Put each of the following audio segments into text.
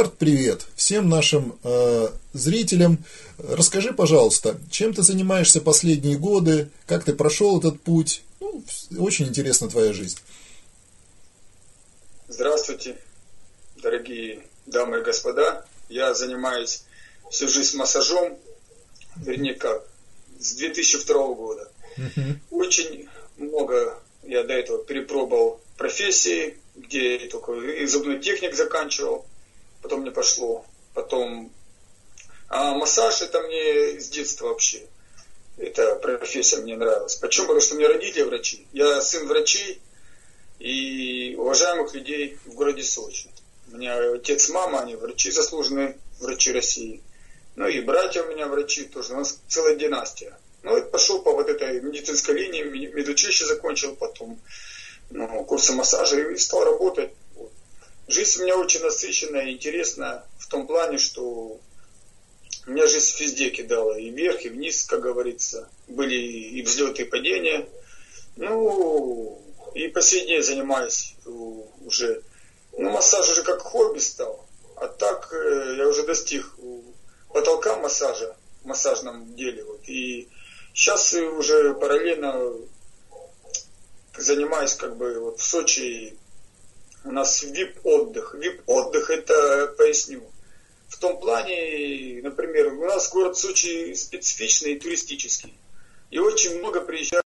Эдуард, привет всем нашим э, зрителям. Расскажи, пожалуйста, чем ты занимаешься последние годы, как ты прошел этот путь? Ну, очень интересна твоя жизнь. Здравствуйте, дорогие дамы и господа. Я занимаюсь всю жизнь массажом, вернее как, с 2002 года. Угу. Очень много я до этого перепробовал профессии, где я только и зубной техник заканчивал, потом мне пошло, потом а массаж это мне с детства вообще. Эта профессия мне нравилась. Почему? Потому что у меня родители врачи. Я сын врачей и уважаемых людей в городе Сочи. У меня отец, мама, они врачи заслуженные, врачи России. Ну и братья у меня врачи тоже. У нас целая династия. Ну и пошел по вот этой медицинской линии, медучилище закончил, потом ну, курсы массажа и стал работать. Жизнь у меня очень насыщенная, интересная в том плане, что меня жизнь везде кидала, и вверх, и вниз, как говорится. Были и взлеты, и падения. Ну, и последнее занимаюсь уже. Ну, массаж уже как хобби стал. А так э, я уже достиг потолка массажа в массажном деле. Вот. И сейчас уже параллельно занимаюсь как бы вот в Сочи у нас вип-отдых. Вип-отдых это, поясню, в том плане, например, у нас город Сочи специфичный и туристический. И очень много приезжают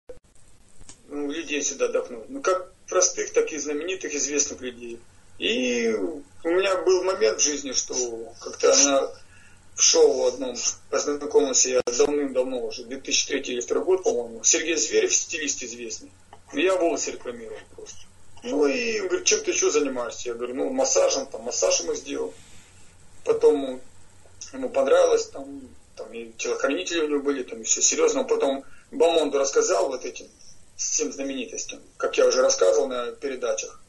ну, людей сюда отдохнуть. Ну, как простых, так и знаменитых, известных людей. И у меня был момент в жизни, что как-то она в шоу одном познакомился я давным-давно уже, 2003 или 2002 год, по-моему. Сергей Зверев, стилист известный. Я волосы рекламировал просто. Ну и он говорит, чем ты еще занимаешься? Я говорю, ну массажем, там массаж ему сделал. Потом ему понравилось, там, там и телохранители у него были, там и все серьезно. Потом Бамонду рассказал вот этим всем знаменитостям, как я уже рассказывал на передачах.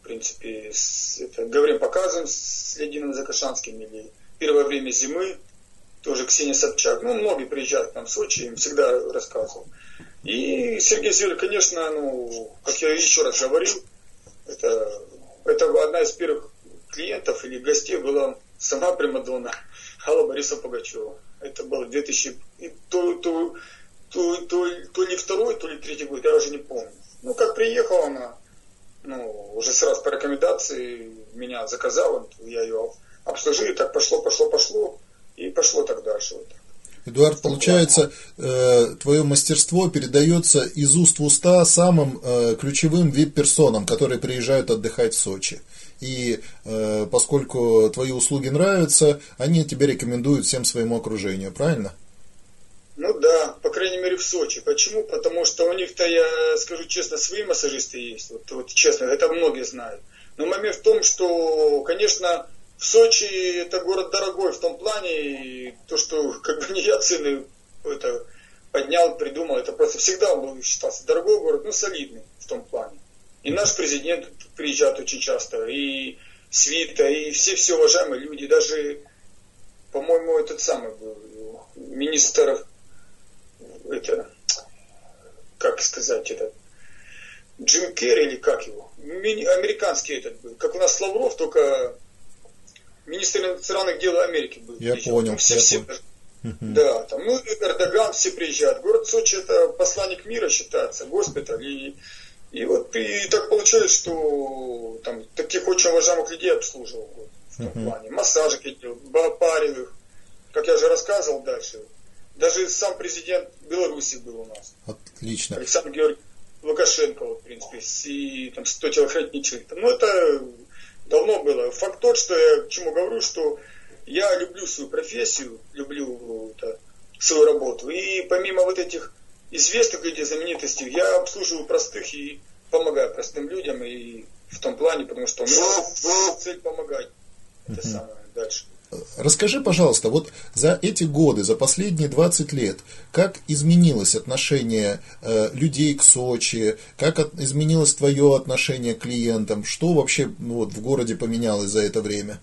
В принципе, с, это, говорим, показываем с Лединым Закашанским или первое время зимы, тоже Ксения Собчак. Ну, многие приезжают к нам в Сочи, им всегда рассказывал. И Сергей Зверь, конечно, ну, как я еще раз говорил, это, это одна из первых клиентов или гостей была сама Примадонна Алла Бориса Пугачева. Это было 2000, то, то, то, то, то ли второй, то ли третий год, я уже не помню. Ну, как приехала она, ну, уже сразу по рекомендации меня заказала, я ее обслужил, и так пошло, пошло, пошло, и пошло так дальше. Вот. Эдуард, получается, э, твое мастерство передается из уст в уста самым э, ключевым вип-персонам, которые приезжают отдыхать в Сочи. И э, поскольку твои услуги нравятся, они тебе рекомендуют всем своему окружению, правильно? Ну да, по крайней мере в Сочи. Почему? Потому что у них-то, я скажу честно, свои массажисты есть. Вот, вот честно, это многие знают. Но момент в том, что, конечно, Сочи это город дорогой в том плане, то, что как бы не я цены это поднял, придумал, это просто всегда он был считался дорогой город, но солидный в том плане. И наш президент приезжает очень часто, и свита, и все все уважаемые люди, даже, по-моему, этот самый был министр, это, как сказать, это, Джим Керри или как его, американский этот был, как у нас Лавров, только министр иностранных дел Америки был. Я приезжал. понял. все, я все, понял. Да, там, ну, Эрдоган все приезжают. Город Сочи это посланник мира считается, госпиталь. И, и вот и так получилось, что там таких очень уважаемых людей обслуживал вот, в том uh-huh. плане. Массажик делал, парил их. Как я уже рассказывал дальше. Даже сам президент Беларуси был у нас. Отлично. Александр Георгиевич Лукашенко, вот, в принципе, и там 100 телохранителей. Ну, это давно было. Факт тот, что я к чему говорю, что я люблю свою профессию, люблю это, свою работу. И помимо вот этих известных людей, знаменитостей, я обслуживаю простых и помогаю простым людям. И в том плане, потому что у меня цель помогать. Это самое дальше. Расскажи, пожалуйста, вот за эти годы, за последние 20 лет, как изменилось отношение э, людей к Сочи, как изменилось твое отношение к клиентам, что вообще ну, вот, в городе поменялось за это время?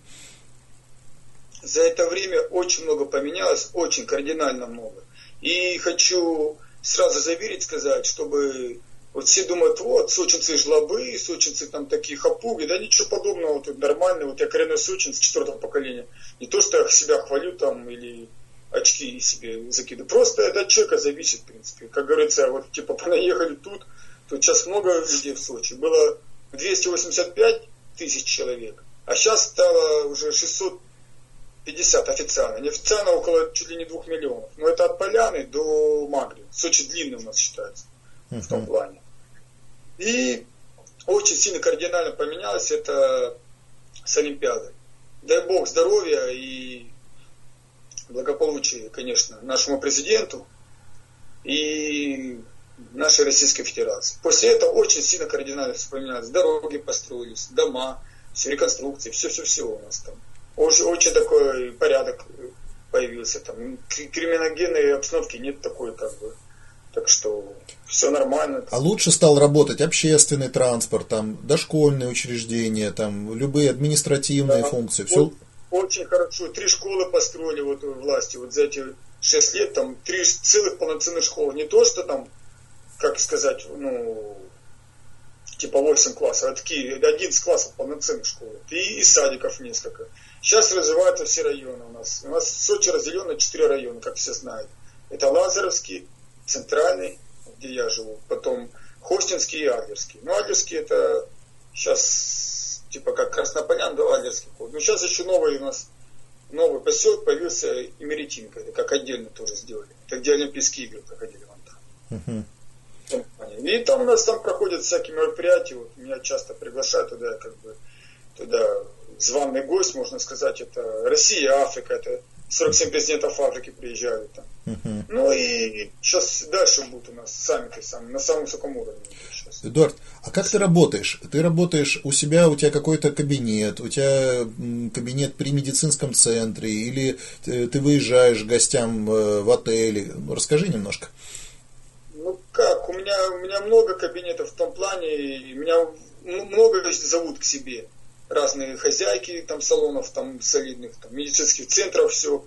За это время очень много поменялось, очень кардинально много. И хочу сразу заверить, сказать, чтобы Вот все думают, вот, сочинцы жлобы, сочинцы там такие хапуги, да ничего подобного, вот нормально, вот я коренной сочинец четвертого поколения. Не то, что я себя хвалю там или очки себе закидываю. Просто это от человека зависит, в принципе. Как говорится, вот типа понаехали тут, тут сейчас много людей в Сочи. Было 285 тысяч человек, а сейчас стало уже 650 официально. Неофициально около чуть ли не 2 миллионов. Но это от Поляны до Магри. Сочи длинный у нас считается в том плане. И очень сильно кардинально поменялось это с Олимпиадой. Дай бог здоровья и благополучия, конечно, нашему президенту и нашей Российской Федерации. После этого очень сильно кардинально поменялось. Дороги построились, дома, все реконструкции, все-все-все у нас там. Очень, очень такой порядок появился там. Криминогенной обстановки нет такой, как бы. Так что все нормально. А лучше стал работать общественный транспорт, там, дошкольные учреждения, там, любые административные да, функции. Все... Очень хорошо. Три школы построили вот власти вот за эти шесть лет, там, три целых полноценных школы. Не то, что там, как сказать, ну, типа 8 классов, а такие 11 классов полноценных школ. И, и садиков несколько. Сейчас развиваются все районы у нас. У нас Сочи разделен на 4 района, как все знают. Это Лазаровский, Центральный, где я живу, потом Хостинский и Адлерский. Ну, Адлерский это сейчас типа как Краснополян до Адлерский ход. Ну, сейчас еще новый у нас новый поселок появился Имеретинка, это как отдельно тоже сделали. Это где Олимпийские игры проходили вон там. И там у нас там проходят всякие мероприятия, вот меня часто приглашают туда, как бы, туда званый гость, можно сказать, это Россия, Африка, это 47 президентов Африки приезжают там. Uh-huh. Ну и сейчас дальше будут у нас саммиты сам, на самом высоком уровне. Сейчас. Эдуард, а как ты работаешь? Ты работаешь у себя, у тебя какой-то кабинет, у тебя кабинет при медицинском центре, или ты выезжаешь к гостям э, в отеле? Расскажи немножко. Ну как, у меня, у меня много кабинетов в том плане, меня много зовут к себе разные хозяйки там салонов там солидных, там медицинских центров, все.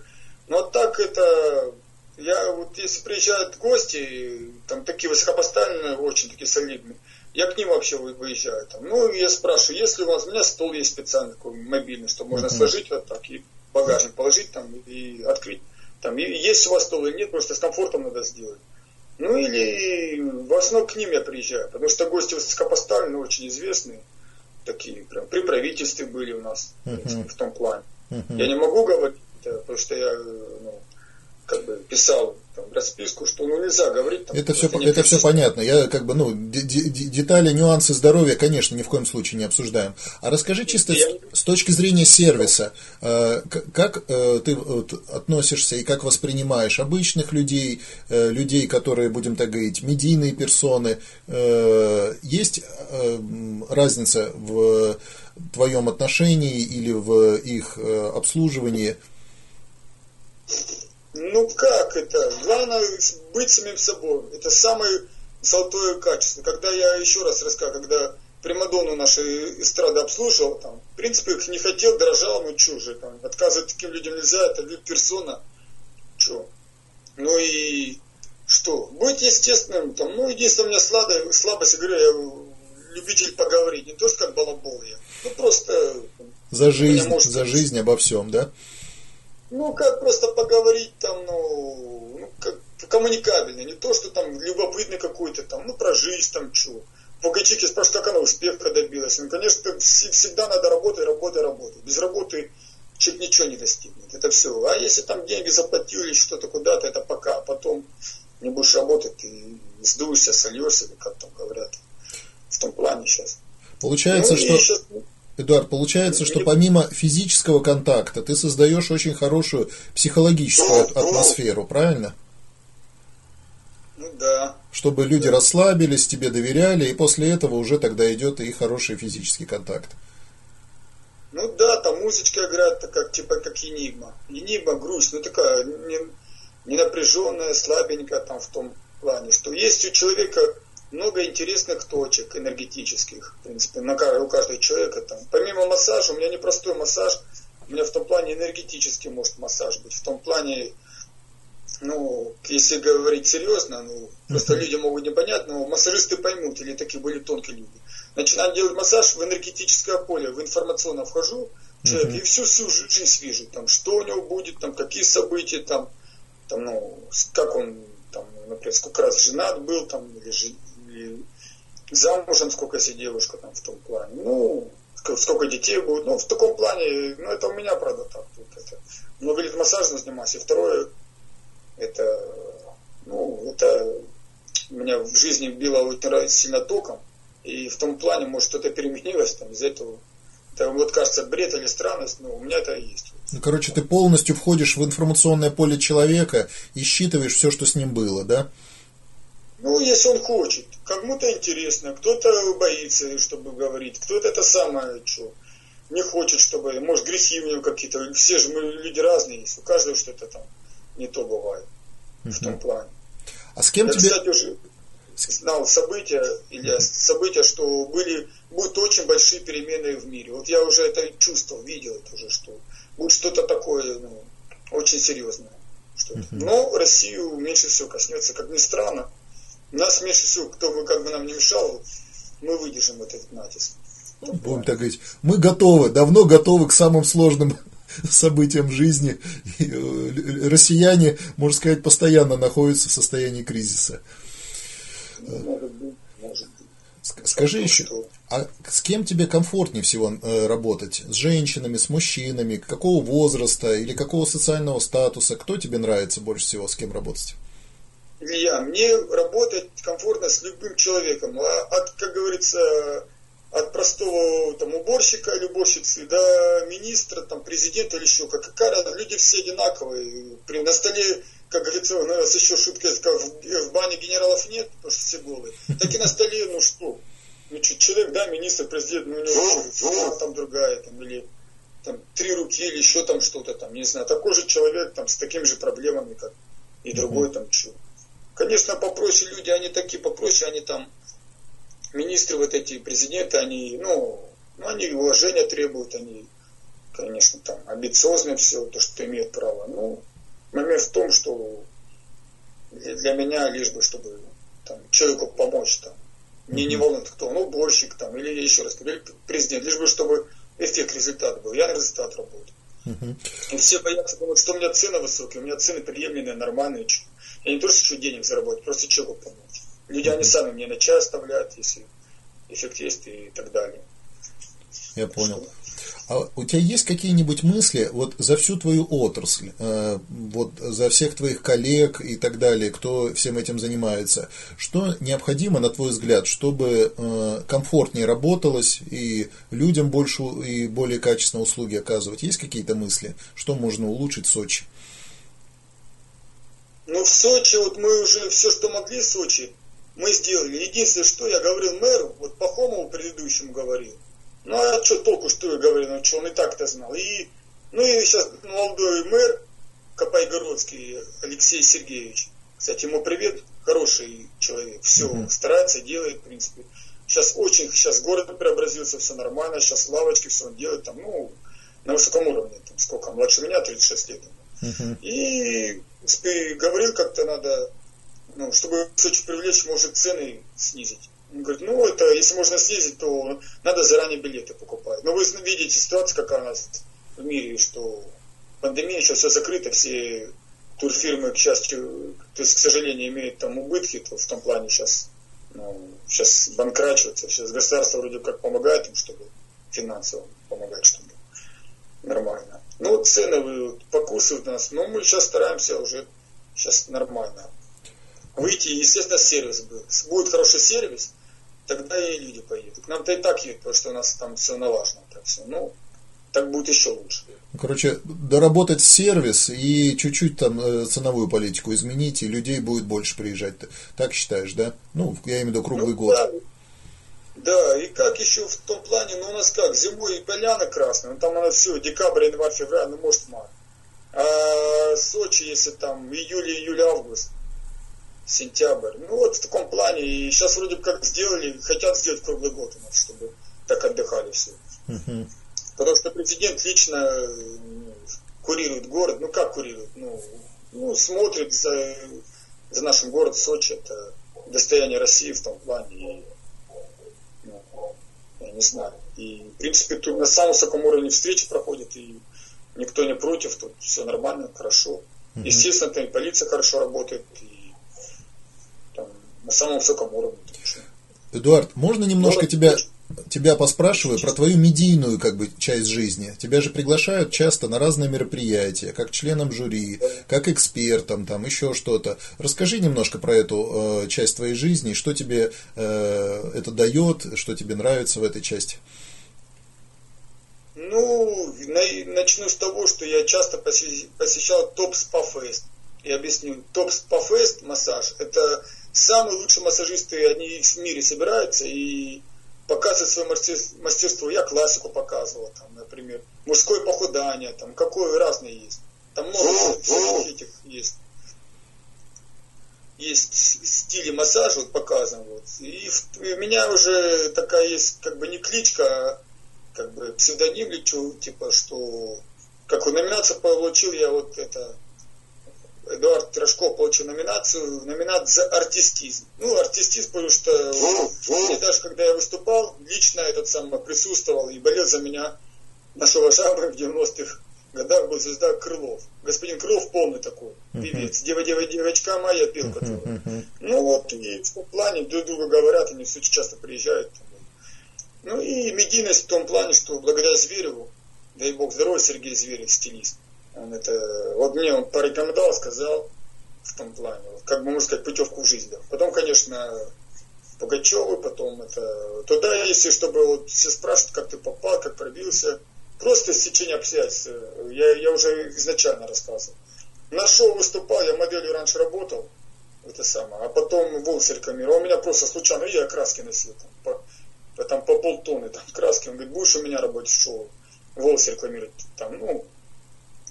Но так это, я вот если приезжают гости, там такие высокопоставленные, очень такие солидные, я к ним вообще выезжаю. Там. Ну, я спрашиваю, если у вас, у меня стол есть специальный такой мобильный, что можно uh-huh. сложить вот так и багажник положить там и открыть. Там, и есть у вас стол или нет, просто с комфортом надо сделать. Ну или в основном к ним я приезжаю, потому что гости высокопоставленные, очень известные такие прям. При правительстве были у нас в, принципе, в том плане. Я не могу говорить, потому что я ну, как бы писал там, расписку, что ну нельзя говорить. Там, это все, это все понятно. Я как бы, ну, детали, нюансы здоровья, конечно, ни в коем случае не обсуждаем. А расскажи чисто я... с, с точки зрения сервиса, э, как э, ты вот, относишься и как воспринимаешь обычных людей, э, людей, которые, будем так говорить, медийные персоны. Э, есть э, разница в твоем отношении или в их э, обслуживании? Ну как это? Главное быть самим собой. Это самое золотое качество. Когда я еще раз рассказываю, когда Примадонну нашей эстрады обслуживал, там, в принципе, их не хотел, дрожал, ну чужие. Там, отказывать таким людям нельзя, это персона. Че? Ну и что? Быть естественным, там, ну, единственное, у меня слабость, слабость, говорю, я любитель поговорить, не то, что как балабол я, ну, просто... За жизнь, может, за жизнь обо всем, да? Ну, как просто поговорить там, ну, ну как коммуникабельно, не то, что там любопытный какой-то там, ну, про жизнь там, что. Пугачики спрашивают, как она успеха добилась. Ну, конечно, всегда надо работать, работать, работать. Без работы чуть ничего не достигнет. Это все. А если там деньги заплатил или что-то куда-то, это пока. А потом не будешь работать, ты сдуешься, сольешься, как там говорят. В том плане сейчас. Получается, ну, что... Сейчас, Эдуард, получается, что помимо физического контакта ты создаешь очень хорошую психологическую атмосферу, правильно? Ну да. Чтобы люди расслабились, тебе доверяли, и после этого уже тогда идет и хороший физический контакт. Ну да, там музычка играет, как, типа как Енигма. Енигма, грусть, ну такая не, не напряженная, слабенькая там в том плане, что есть у человека много интересных точек энергетических, в принципе, на, у каждого человека там. Помимо массажа, у меня не простой массаж, у меня в том плане энергетический может массаж быть, в том плане ну, если говорить серьезно, ну, просто люди могут не понять, но массажисты поймут, или такие были тонкие люди. Начинаю делать массаж в энергетическое поле, в информационно вхожу, человек, и всю, всю жизнь вижу, там, что у него будет, там, какие события, там, там, ну, как он, там, например, сколько раз женат был, там, или, или замужем, сколько если девушка, там, в том плане, ну, сколько детей будет, ну, в таком плане, ну, это у меня, правда, так, тут это, много лет массажем занимаюсь, и второе, это, ну, это меня в жизни било очень сильно током, и в том плане, может, что-то переменилось, там, из-за этого. Это вот кажется бред или странность, но у меня это и есть. Ну, короче, ты полностью входишь в информационное поле человека и считываешь все, что с ним было, да? Ну, если он хочет. Кому-то интересно, кто-то боится, чтобы говорить, кто-то это самое, что не хочет, чтобы, может, грехи у него какие-то. Все же мы люди разные есть, у каждого что-то там не то бывает uh-huh. в том плане. А с кем Я, тебе... кстати, уже знал события, или события, что были, будут очень большие перемены в мире. Вот я уже это чувствовал, видел это уже, что будет что-то такое ну, очень серьезное. Что uh-huh. Но Россию меньше всего коснется, как ни странно. Нас меньше всего, кто бы как бы нам не мешал, мы выдержим этот натиск. Ну, будем так говорить, мы готовы, давно готовы к самым сложным событиям жизни. Э, россияне, можно сказать, постоянно находятся в состоянии кризиса. Скажи еще, а с кем тебе комфортнее всего э, работать? С женщинами, с мужчинами? Какого возраста или какого социального статуса? Кто тебе нравится больше всего, с кем работать? Илья, мне работать комфортно с любым человеком. А от, как говорится, от простого там, уборщика или уборщицы до министра, там, президента или еще как. Какая, люди все одинаковые. При, на столе как говорится, у нас еще шутка, в, в бане генералов нет, потому что все голые. Так и на столе, ну что, ну что, человек, да, министр, президент, ну у него форма там другая, там, или там три руки, или еще там что-то там, не знаю, такой же человек там с такими же проблемами, как и другой там что. Конечно, попроще люди, они такие попроще, они там, министры вот эти, президенты, они, ну, ну они уважения требуют, они, конечно, там, амбициозные все, то, что имеют право. Ну, Момент в том, что для меня лишь бы, чтобы там, человеку помочь, там, мне не волнует кто, ну, уборщик там, или еще раз, или президент, лишь бы, чтобы эффект, результат был. Я на результат работаю. И все боятся, думают, что у меня цены высокие, у меня цены приемлемые, нормальные. Я не то, что хочу денег заработать, просто человеку помочь. Люди, они сами мне на чай оставляют, если эффект есть и так далее. Я понял. А у тебя есть какие-нибудь мысли вот за всю твою отрасль, э, вот за всех твоих коллег и так далее, кто всем этим занимается, что необходимо, на твой взгляд, чтобы э, комфортнее работалось и людям больше и более качественные услуги оказывать? Есть какие-то мысли, что можно улучшить в Сочи? Ну, в Сочи, вот мы уже все, что могли в Сочи, мы сделали. Единственное, что я говорил мэру, вот по Хомову предыдущему говорил, ну, а что толку, что я говорю, ну, что он и так-то знал. И, ну, и сейчас молодой мэр Копайгородский Алексей Сергеевич, кстати, ему привет, хороший человек, все, mm-hmm. старается, делает, в принципе. Сейчас очень, сейчас город преобразился, все нормально, сейчас лавочки, все он делает, там, ну, на высоком уровне, там, сколько, младше меня, 36 лет. Uh-huh. И говорил, как-то надо, ну, чтобы Сочи привлечь, может, цены снизить. Он говорит, ну, это, если можно съездить, то надо заранее билеты покупать. Но вы видите ситуацию, какая у в мире, что пандемия, сейчас все закрыто, все турфирмы, к счастью, то есть, к сожалению, имеют там убытки, то в том плане сейчас, ну, сейчас банкрачиваются, сейчас государство вроде как помогает им, чтобы финансово помогать, чтобы нормально. Ну, цены покусывают нас, но мы сейчас стараемся уже, сейчас нормально выйти, естественно, сервис был. Будет хороший сервис, тогда и люди поедут. К нам-то и так едут, потому что у нас там все налажено. Так все. Ну, так будет еще лучше. Короче, доработать сервис и чуть-чуть там э, ценовую политику изменить, и людей будет больше приезжать. Так считаешь, да? Ну, я имею в виду круглый ну, год. Да. Да, и как еще в том плане, ну у нас как, зимой поляна красная, ну там она все, декабрь, январь, февраль, ну может март. А Сочи, если там июль, июль, август, сентябрь. Ну вот в таком плане. И сейчас вроде как сделали, хотят сделать круглый год у нас, чтобы так отдыхали все. uh Потому что президент лично ну, курирует город. Ну как курирует? Ну, ну, смотрит за, за нашим городом Сочи, это достояние России в том плане. И, ну, я не знаю. И, в принципе, тут на самом высоком уровне встречи проходит, и никто не против, тут все нормально, хорошо. Mm-hmm. Естественно, там и полиция хорошо работает, и на самом высоком уровне. Эдуард, можно немножко тебя тебя поспрашиваю про твою медийную как бы часть жизни. Тебя же приглашают часто на разные мероприятия, как членом жюри, как экспертом, там еще что-то. Расскажи немножко про эту э, часть твоей жизни, что тебе э, это дает, что тебе нравится в этой части. Ну, начну с того, что я часто посещал топ спа фест. Я объясню. Топ спа фест массаж это самые лучшие массажисты, они в мире собираются и показывать свое мастерство. Я классику показывал, там, например, мужское похудание, там, какое разное есть. Там много всяких этих есть. Есть стили массажа, вот показан. Вот. И, у меня уже такая есть, как бы не кличка, а как бы псевдоним лечу, типа, что как номинацию получил я вот это Эдуард Трошков получил номинацию, номинат за артистизм. Ну, артистизм, потому что мне даже когда я выступал, лично этот самый присутствовал и болел за меня наш уважаемый в 90-х годах был звезда Крылов. Господин Крылов полный такой певец. Дева, дева, девочка моя пел который. Ну вот, и в плане друг друга говорят, они очень часто приезжают. Ну и медийность в том плане, что благодаря Звереву, дай бог здоровья, Сергей Зверев, стилист, он это, вот мне он порекомендовал, сказал в том плане, как бы можно сказать, путевку в жизнь. Да. Потом, конечно, Пугачевы, потом это туда, если чтобы вот все спрашивают, как ты попал, как пробился, просто стечение обстоятельств. Я, я уже изначально рассказывал. На шоу выступал, я моделью раньше работал, это самое, а потом рекламировал. У меня просто случайно, я краски носил, там, по, там по полтонны там, краски. Он говорит, будешь у меня работать в шоу, волосы рекламировать. Там, ну,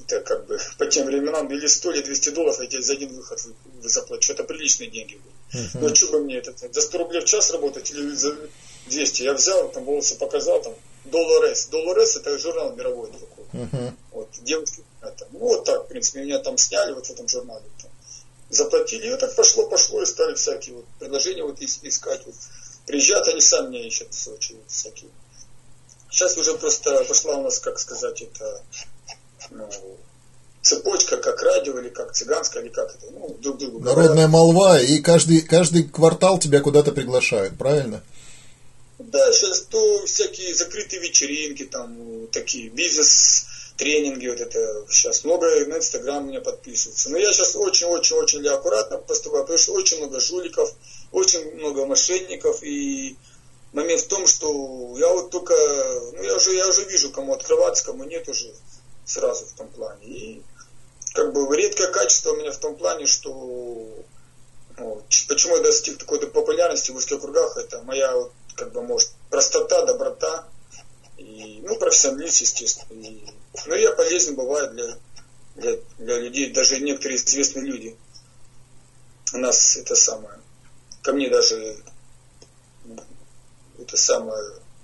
это как бы по тем временам или 100, или 200 долларов я тебе за один выход заплачу. Это приличные деньги были. Uh-huh. Ну, что бы мне это, за 100 рублей в час работать или за 200? Я взял, там волосы показал, там, Долларес. Долларес это журнал мировой такой. Uh-huh. Вот, девушки, это, ну, вот так, в принципе, меня там сняли вот в этом журнале. Там, заплатили, и вот так пошло, пошло, и стали всякие вот предложения вот искать. Вот. Приезжают, они сами меня ищут в Сочи, вот, всякие. Сейчас уже просто пошла у нас, как сказать, это ну, цепочка, как радио, или как цыганская, или как это, ну, друг другу Народная говорят. молва, и каждый, каждый квартал тебя куда-то приглашают, правильно? Да, сейчас то всякие закрытые вечеринки, там, такие бизнес-тренинги, вот это, сейчас много на Инстаграм меня подписываются. Но я сейчас очень-очень-очень аккуратно поступаю, потому что очень много жуликов, очень много мошенников, и момент в том, что я вот только, ну, я уже, я уже вижу, кому открываться, кому нет уже сразу в том плане. И как бы редкое качество у меня в том плане, что ну, почему я достиг такой популярности в узких кругах, это моя как бы может простота, доброта и ну профессионализм, естественно. И, ну я полезен бываю для, для, для людей, даже некоторые известные люди. У нас это самое, ко мне даже это самое,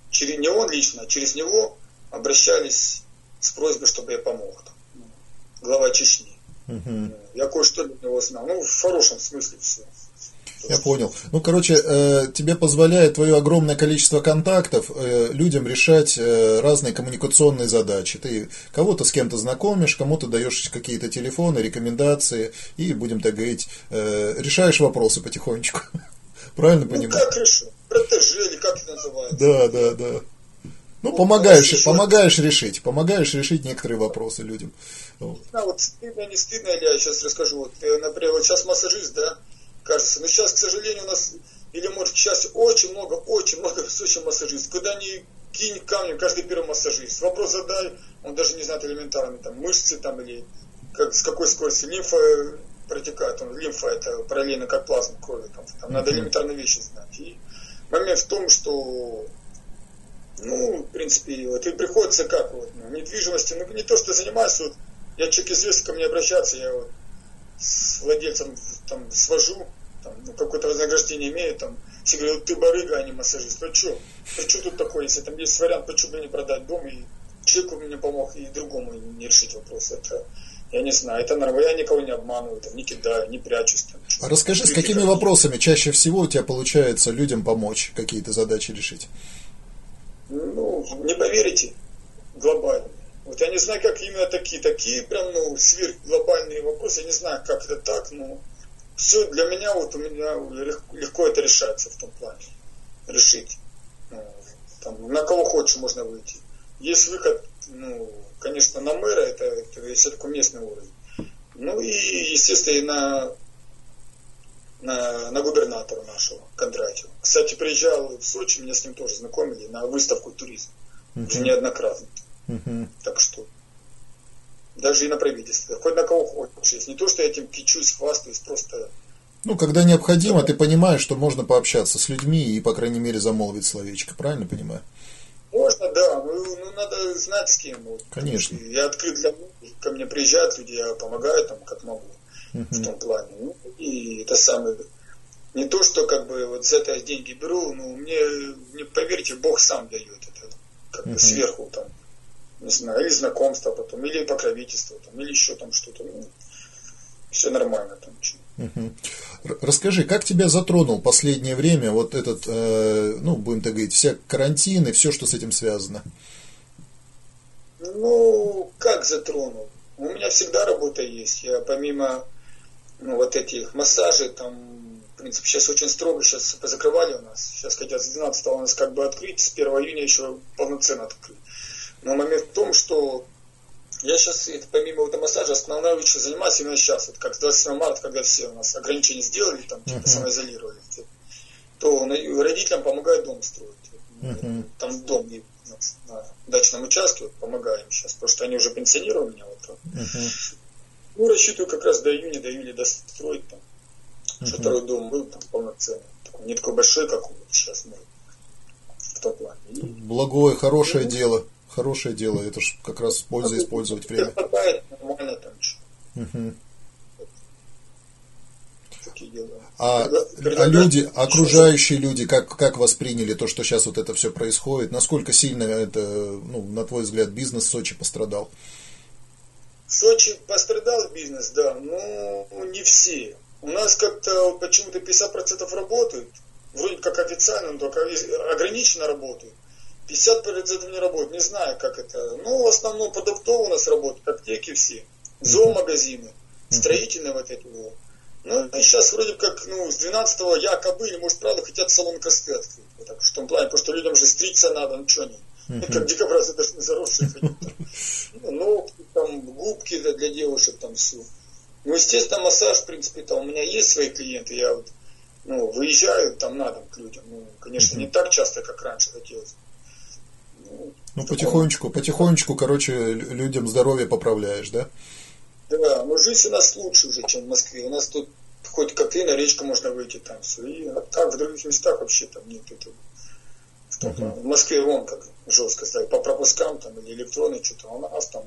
через не он лично, а через него обращались с просьбой, чтобы я помог. Там, глава Чечни. Угу. Я кое-что для него знал. Ну, в хорошем смысле все. Я понял. Ну, короче, э, тебе позволяет твое огромное количество контактов э, людям решать э, разные коммуникационные задачи. Ты кого-то с кем-то знакомишь, кому-то даешь какие-то телефоны, рекомендации, и, будем так говорить, решаешь вопросы потихонечку. Правильно ну, понимаю? как решил? Протеже или как это называется? Да, да, да. Ну, помогаешь, еще... помогаешь решить, помогаешь решить некоторые вопросы людям. Вот. Да, вот стыдно, не стыдно, я сейчас расскажу. Вот, э, например, вот сейчас массажист, да, кажется, но сейчас, к сожалению, у нас, или может, сейчас очень много, очень много в массажистов. Куда ни кинь камнем, каждый первый массажист. Вопрос задай, он даже не знает элементарно, там, мышцы там, или как, с какой скоростью лимфа протекает. Он, лимфа это параллельно как плазма крови. Там, там надо элементарные вещи знать. И момент в том, что ну, в принципе, вот и приходится как вот, ну, недвижимости, ну, не то, что занимаюсь, вот, я человек известный, ко мне обращаться, я вот с владельцем там свожу, там, ну, какое-то вознаграждение имею, там, все говорят, ты барыга, а не массажист, ну что, ну что тут такое, если там есть вариант, почему бы не продать дом, и человеку мне помог, и другому не решить вопрос, это Я не знаю, это нормально, я никого не обманываю, там, не кидаю, не прячусь. Там, а расскажи, с какими вопросами чаще всего у тебя получается людям помочь, какие-то задачи решить? Ну, не поверите, глобально. Вот я не знаю, как именно такие, такие прям, ну, сверхглобальные вопросы, я не знаю, как это так, но все для меня, вот у меня легко это решается в том плане, решить. Ну, там, на кого хочешь можно выйти. Есть выход, ну, конечно, на мэра, это, это если такой местный уровень. Ну и, естественно, и на, на, на губернатора нашего, Кондратьева. Кстати, приезжал в Сочи, меня с ним тоже знакомили, на выставку туризма. Uh-huh. Уже неоднократно. Uh-huh. Так что даже и на правительство. Хоть на кого хочешь. Не то, что я этим кичусь, хвастаюсь, просто... Ну, когда необходимо, ты понимаешь, что можно пообщаться с людьми и, по крайней мере, замолвить словечко. Правильно понимаю? Можно, да, ну, ну надо знать с кем. Вот. Конечно. Я открыт для ко мне приезжают люди, я помогаю там, как могу, uh-huh. в том плане. Ну, и это самое, не то, что как бы вот с этого деньги беру, ну, мне, мне поверьте, Бог сам дает это, как uh-huh. бы сверху там, не знаю, или знакомство потом, или покровительство, там, или еще там что-то. Ну, все нормально там. Угу. Расскажи, как тебя затронул последнее время вот этот, э, ну, будем так говорить, вся карантин и все, что с этим связано? Ну, как затронул? У меня всегда работа есть. Я помимо ну, вот этих массажей, там, в принципе, сейчас очень строго, сейчас позакрывали у нас. Сейчас хотят с 12 у нас как бы открыть, с 1 июня еще полноценно открыть. Но момент в том, что я сейчас, это, помимо этого массажа, основная лучше занимаюсь именно сейчас. Вот как с 27 марта, когда все у нас ограничения сделали, там, типа, uh-huh. самоизолировали, то родителям помогают дом строить. Uh-huh. Там дом на, дачном участке, вот, помогаем сейчас, потому что они уже пенсионировали меня. Вот, uh-huh. Ну, рассчитываю как раз до июня, до июля достроить там, uh-huh. что второй дом был там полноценный. Такой, не такой большой, как сейчас мой. В том плане. И... Благое, хорошее и, дело хорошее дело, это же как раз польза ну, использовать время. Хватает нормально там. Угу. А, а люди, окружающие люди, как, как восприняли то, что сейчас вот это все происходит? Насколько сильно это, ну, на твой взгляд, бизнес в Сочи пострадал? В Сочи пострадал бизнес, да, но не все. У нас как-то почему-то 50% работают, вроде как официально, но только ограниченно работают. 50% не работает, не знаю, как это. Ну, в основном продуктовые у нас работают, аптеки все, зоомагазины, строительные вот эти вот. Ну, и сейчас вроде как, ну, с 12-го якобы, или, может, правда, хотят салон красоты открыть. Вот так, в том плане, потому что людям же стричься надо, ну, что они. Как дикобразы даже не заросшие. Ну, там, губки для, девушек, там, все. Ну, естественно, массаж, в принципе, там, у меня есть свои клиенты, я вот, ну, выезжаю там на дом к людям. Ну, конечно, не так часто, как раньше хотелось. Ну, потихонечку, потихонечку, короче, людям здоровье поправляешь, да? Да, но жизнь у нас лучше уже, чем в Москве. У нас тут хоть и на речку можно выйти там все. И а так в других местах вообще там нет этого. Uh-huh. В Москве вон как жестко ставить по пропускам там или электронные что-то, у нас там.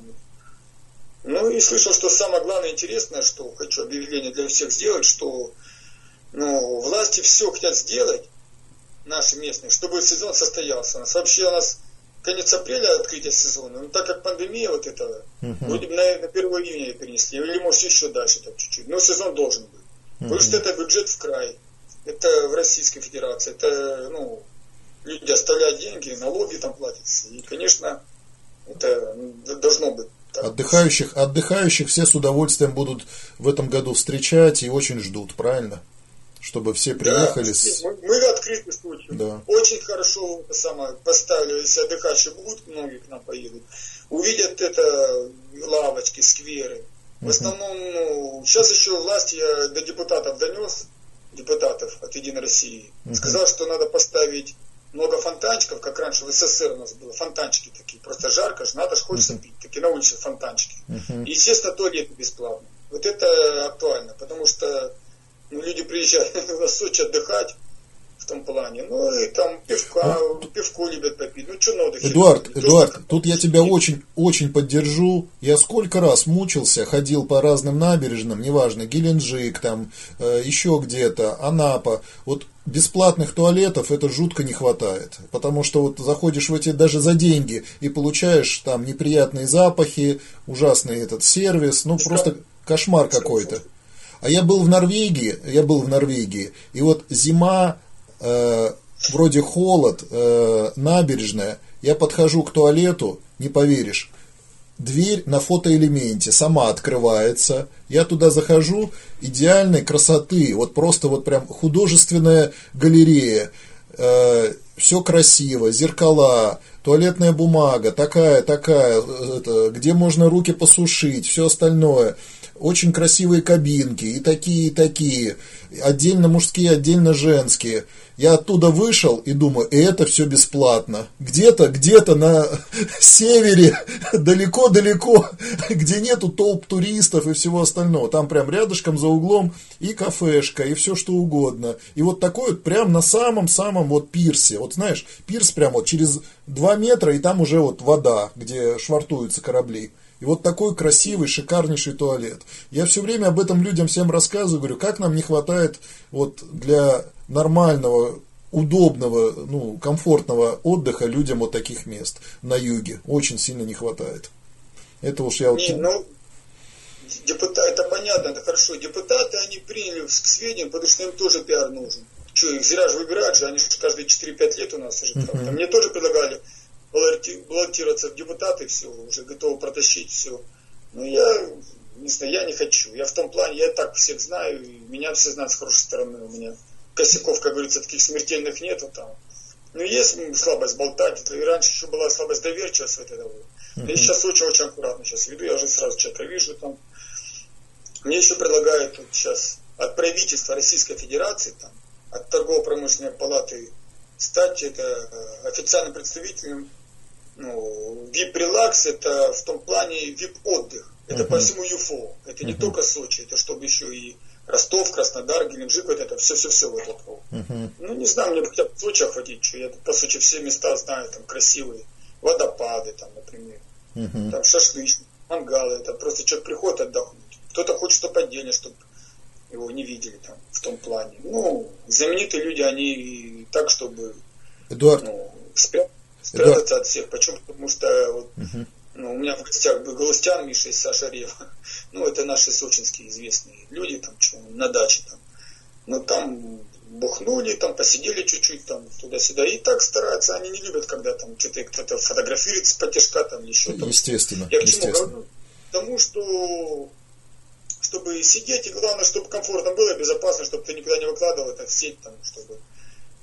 Ну и слышал, что самое главное интересное, что хочу объявление для всех сделать, что ну, власти все хотят сделать, наши местные, чтобы сезон состоялся. У нас вообще у нас конец апреля открытие сезона, но так как пандемия вот эта, uh-huh. вроде бы на, на 1 июня перенесли, или может еще дальше так чуть-чуть, но сезон должен быть. Uh-huh. Потому что это бюджет в край, это в Российской Федерации, это, ну, люди оставляют деньги, налоги там платятся, и, конечно, это должно быть. Так. Отдыхающих, отдыхающих все с удовольствием будут в этом году встречать и очень ждут, правильно? чтобы все приехали. Да, с... мы, мы открыты случаю. Да. Очень хорошо самое, поставили, если отдыхающие будут, многие к нам поедут, увидят это лавочки, скверы. В основном, ну, сейчас еще власть я до депутатов донес, депутатов от Единой России, сказал, что надо поставить много фонтанчиков, как раньше в СССР у нас было, фонтанчики такие, просто жарко же, надо же хочется пить, такие на улице фонтанчики. uh И, естественно, туалеты бесплатно. Вот это актуально, потому что ну, люди приезжают на Сочи отдыхать, в том плане. Ну и там пивка, ну, пивку любят попить. Ну что надо? Эдуард, хер, Эдуард, тоже, тут я тебя очень, очень поддержу. Я сколько раз мучился, ходил по разным набережным, неважно, Геленджик, там, э, еще где-то, Анапа. Вот бесплатных туалетов это жутко не хватает. Потому что вот заходишь в эти даже за деньги и получаешь там неприятные запахи, ужасный этот сервис, ну просто кошмар какой-то. А я был в Норвегии, я был в Норвегии, и вот зима, э, вроде холод, э, набережная, я подхожу к туалету, не поверишь, дверь на фотоэлементе сама открывается, я туда захожу, идеальной красоты, вот просто вот прям художественная галерея, э, все красиво, зеркала, туалетная бумага, такая, такая, это, где можно руки посушить, все остальное – очень красивые кабинки, и такие, и такие, отдельно мужские, отдельно женские. Я оттуда вышел и думаю, и это все бесплатно. Где-то, где-то на севере, далеко-далеко, где нету толп туристов и всего остального. Там прям рядышком за углом и кафешка, и все что угодно. И вот такой вот прям на самом-самом вот пирсе. Вот знаешь, пирс прям вот через 2 метра, и там уже вот вода, где швартуются корабли. И вот такой красивый, шикарнейший туалет. Я все время об этом людям всем рассказываю, говорю, как нам не хватает вот для нормального, удобного, ну, комфортного отдыха людям вот таких мест на юге. Очень сильно не хватает. Это уж я очень... ну, депутаты, это понятно, это хорошо. Депутаты, они приняли к сведению, потому что им тоже пиар нужен. Что, их зря же выбирать же, они же каждые 4-5 лет у нас уже uh-huh. Мне тоже предлагали баллотироваться в депутаты, все, уже готовы протащить все. Но я, не знаю, я не хочу. Я в том плане, я так всех знаю, и меня все знают с хорошей стороны. У меня косяков, как говорится, таких смертельных нету там. Ну, есть слабость болтать, и раньше еще была слабость доверчивость вот этого. Uh-huh. Я сейчас очень-очень аккуратно сейчас веду, я уже сразу человека вижу там. Мне еще предлагают вот сейчас от правительства Российской Федерации, там, от торгово-промышленной палаты стать это э, официальным представителем ну, VIP-релакс это в том плане VIP-отдых. Это uh-huh. по всему ЮФО. Это uh-huh. не только Сочи, это чтобы еще и Ростов, Краснодар, Геленджик, вот это все-все-все вот это. Uh-huh. Ну, не знаю, мне хотя бы Сочи охватить, что я по Сочи все места знаю, там красивые, водопады, там, например, uh-huh. там шашлычные, мангалы, это просто человек приходит отдохнуть. Кто-то хочет, чтобы отдельно, чтобы его не видели там в том плане. Ну, знаменитые люди, они так, чтобы Эдуард. Ну, спрятать спрятаться да. от всех. Почему? Потому что вот, угу. ну, у меня в гостях был Галустян Миша и Саша Рева. Ну, это наши сочинские известные люди, там, что, на даче там. Но там бухнули, там посидели чуть-чуть, там, туда-сюда. И так стараются, они не любят, когда там что-то кто-то фотографирует с потяжка, там, еще там. Естественно. Я к чему говорю? Тому, что чтобы сидеть, и главное, чтобы комфортно было, безопасно, чтобы ты никуда не выкладывал это в сеть, там, чтобы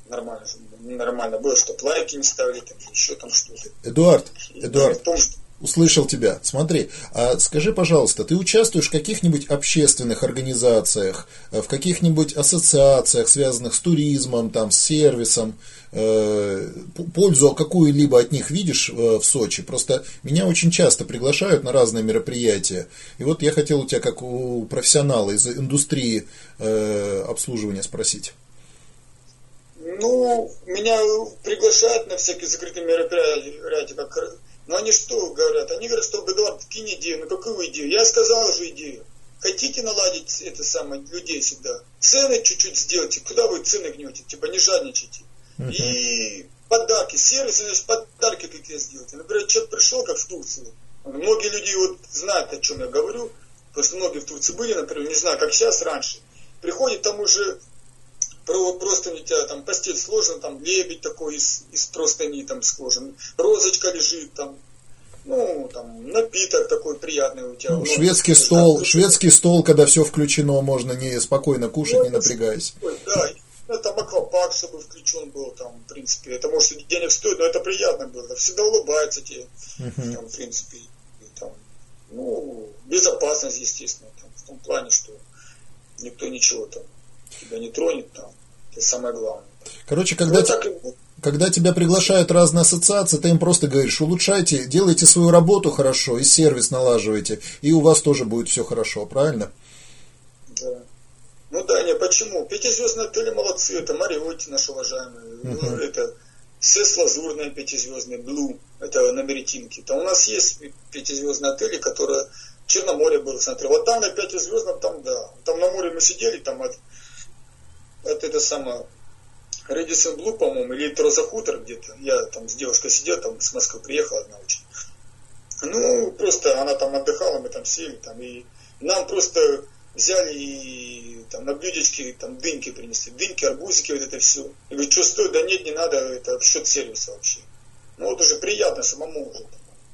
нормально, нормально было, чтобы лайки не ставили, там, еще там что-то. Эдуард, Эдуард, том, что... услышал тебя. Смотри, а скажи, пожалуйста, ты участвуешь в каких-нибудь общественных организациях, э, в каких-нибудь ассоциациях, связанных с туризмом, там, с сервисом, э, пользу какую-либо от них видишь э, в Сочи? Просто меня очень часто приглашают на разные мероприятия. И вот я хотел у тебя, как у профессионала из индустрии обслуживания, спросить. Ну, меня приглашают на всякие закрытые мероприятия, как но они что говорят? Они говорят, что Эдуард, кинь идею. Ну какую идею? Я сказал же идею. Хотите наладить это самое людей всегда? Цены чуть-чуть сделайте. Куда вы цены гнете? Типа не жадничайте. Uh-huh. И подарки, сервисы, значит, подарки какие сделать. Например, человек пришел, как в Турцию. Многие люди вот знают, о чем я говорю. Что многие в Турции были, например, не знаю, как сейчас, раньше. Приходит там уже просто у тебя там постель сложена, там лебедь такой из, из простыни там сложен, розочка лежит там, ну, там, напиток такой приятный у тебя. Ну, шведский ну, стол, шведский стол, когда все включено, можно не спокойно кушать, ну, не напрягаясь. Да, ну, там аквапарк, чтобы включен был, там, в принципе, это может денег стоит, но это приятно было, всегда улыбается тебе, uh-huh. там, в принципе, и, там, ну, безопасность, естественно, там, в том плане, что никто ничего там тебя не тронет там. Это самое главное. Короче, когда, вот те, когда тебя приглашают разные ассоциации, ты им просто говоришь, улучшайте, делайте свою работу хорошо и сервис налаживайте, и у вас тоже будет все хорошо, правильно? Да. Ну да, не, почему? Пятизвездные отели молодцы, это Мариотти наш уважаемый, uh-huh. это Сес Лазурная пятизвездный, Блу, это на Меретинке. Там у нас есть пятизвездные отели, которые Черноморье было, смотри. Вот там на пятизвездном, там да. Там на море мы сидели, там от, от это самое Редисон Блу, по-моему, или Троза Хутор где-то. Я там с девушкой сидел, там с Москвы приехала одна очень. Ну, просто она там отдыхала, мы там сели, там, и нам просто взяли и там на блюдечке там дыньки принесли, дыньки, арбузики, вот это все. И говорю, что стоит, да нет, не надо, это в счет сервиса вообще. Ну вот уже приятно самому уже.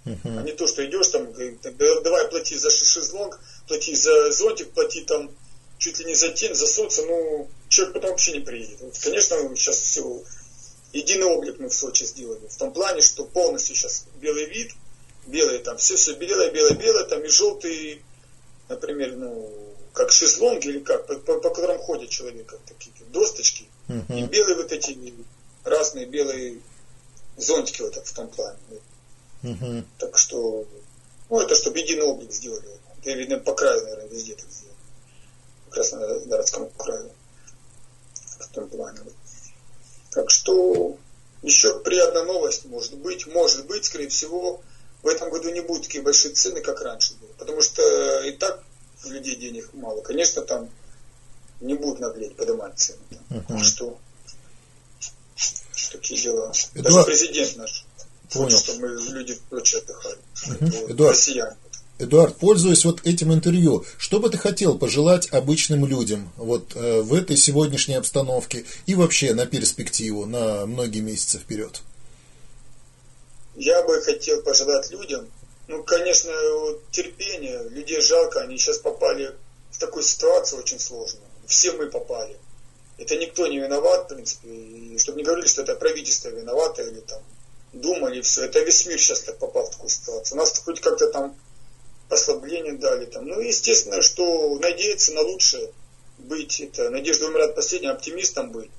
Uh-huh. А не то, что идешь там, давай плати за шезлонг, плати за зонтик, плати там чуть ли не за тень, за солнце, ну, человек потом вообще не приедет. Вот, конечно, сейчас все, единый облик мы в Сочи сделали. В том плане, что полностью сейчас белый вид, белый там, все, все белое, белое, белое, там и желтый, например, ну, как шезлонги или как, по, по, по которым ходит человек, как такие досточки, uh-huh. и белые вот эти разные белые зонтики вот в том плане. Uh-huh. Так что, ну, это чтобы единый облик сделали. Это, видно, по краю, наверное, везде так сделали. В Краснодарском крае. В том плане. Так что, еще приятная новость, может быть, может быть, скорее всего, в этом году не будет такие большие цены, как раньше было. Потому что и так у людей денег мало. Конечно, там не будут наглеть, поднимать цены. Там. Uh-huh. Что такие дела. Эдуард... Даже президент наш Понял. хочет, чтобы мы люди прочее отдыхали. Uh-huh. Эдуард, россияне. Эдуард, пользуясь вот этим интервью, что бы ты хотел пожелать обычным людям вот э, в этой сегодняшней обстановке и вообще на перспективу, на многие месяцы вперед? Я бы хотел пожелать людям, ну, конечно, вот, терпение, людей жалко, они сейчас попали в такую ситуацию очень сложную. Все мы попали. Это никто не виноват, в принципе, и чтобы не говорили, что это правительство виновато или там думали, все. Это весь мир сейчас так попал в такую ситуацию. Нас хоть как-то там послабление дали. Там. Ну, естественно, что надеяться на лучшее быть, это надежда умирает последним, оптимистом быть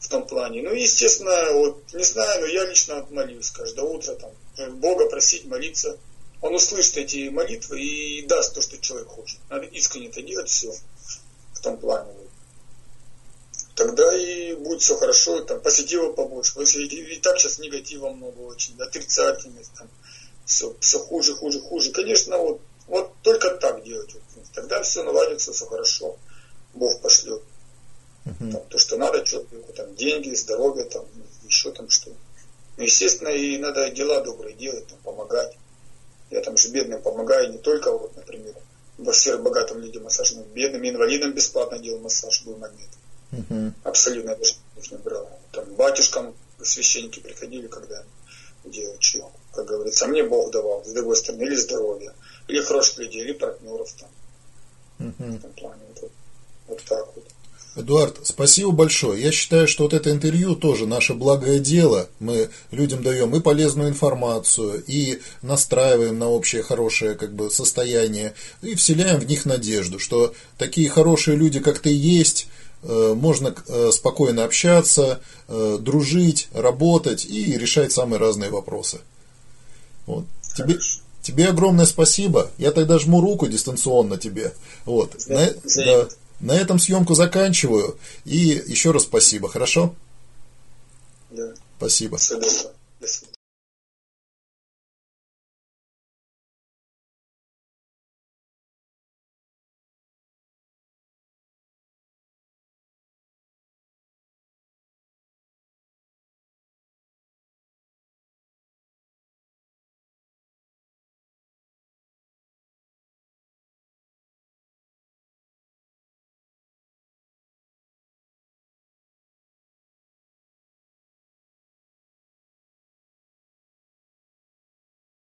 в том плане. Ну, естественно, вот, не знаю, но я лично молюсь каждое утро, там, Бога просить, молиться – он услышит эти молитвы и даст то, что человек хочет. Надо искренне это делать все в том плане. Тогда и будет все хорошо, там позитива побольше. Если и, и так сейчас негатива много очень, отрицательность, там, все, все хуже, хуже, хуже. Конечно, вот, вот только так делать. Вот, тогда все наладится, все хорошо. Бог пошлет. Uh-huh. Там, то, что надо человеку, там, деньги, здоровье, там, еще там что. Ну, естественно, и надо дела добрые делать, там, помогать. Я там же бедным помогаю, не только, вот, например, во всех богатым людям массаж, но бедным инвалидам бесплатно делал массаж, был момент. Uh-huh. Абсолютно даже не брал. Там батюшкам священники приходили, когда делать чего, как говорится. А мне Бог давал, с другой стороны, или здоровье, или хороших людей, или партнеров там. В этом плане. Вот, вот так вот. Эдуард, спасибо большое. Я считаю, что вот это интервью тоже наше благое дело. Мы людям даем и полезную информацию, и настраиваем на общее хорошее как бы, состояние, и вселяем в них надежду, что такие хорошие люди, как ты есть, э, можно э, спокойно общаться, э, дружить, работать и решать самые разные вопросы. Вот. Тебе, тебе огромное спасибо. Я тогда жму руку дистанционно тебе. Вот. На, да, на этом съемку заканчиваю. И еще раз спасибо, хорошо? Да. Спасибо. Спасибо.